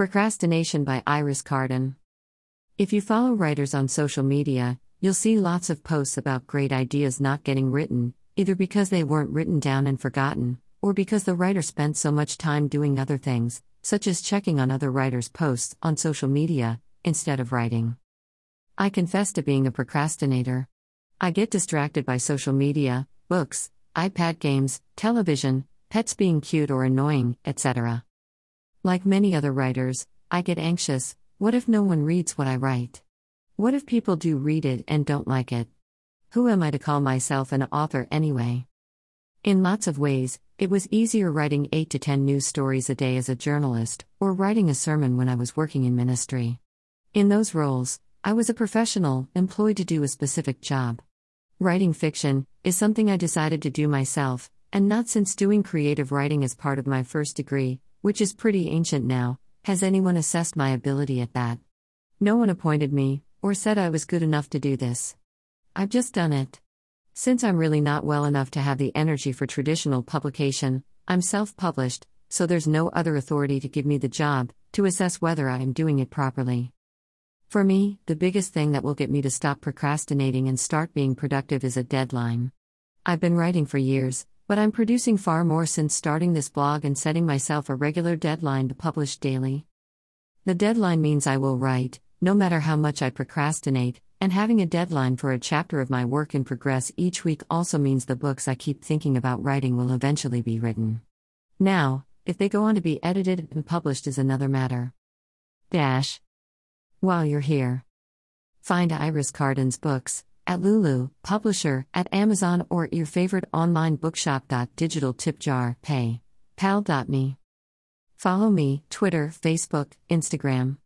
Procrastination by Iris Carden. If you follow writers on social media, you'll see lots of posts about great ideas not getting written, either because they weren't written down and forgotten, or because the writer spent so much time doing other things, such as checking on other writers' posts on social media, instead of writing. I confess to being a procrastinator. I get distracted by social media, books, iPad games, television, pets being cute or annoying, etc. Like many other writers, I get anxious what if no one reads what I write? What if people do read it and don't like it? Who am I to call myself an author anyway? In lots of ways, it was easier writing 8 to 10 news stories a day as a journalist, or writing a sermon when I was working in ministry. In those roles, I was a professional, employed to do a specific job. Writing fiction is something I decided to do myself, and not since doing creative writing as part of my first degree, which is pretty ancient now, has anyone assessed my ability at that. No one appointed me, or said I was good enough to do this. I've just done it. Since I'm really not well enough to have the energy for traditional publication, I'm self published, so there's no other authority to give me the job, to assess whether I am doing it properly. For me, the biggest thing that will get me to stop procrastinating and start being productive is a deadline. I've been writing for years, but I'm producing far more since starting this blog and setting myself a regular deadline to publish daily. The deadline means I will write, no matter how much I procrastinate, and having a deadline for a chapter of my work in progress each week also means the books I keep thinking about writing will eventually be written. Now, if they go on to be edited and published is another matter. Dash. While you're here, find Iris Carden's books at Lulu, publisher, at Amazon or your favorite online bookshop. Digital tip jar, pay, pal.me. Follow me, Twitter, Facebook, Instagram.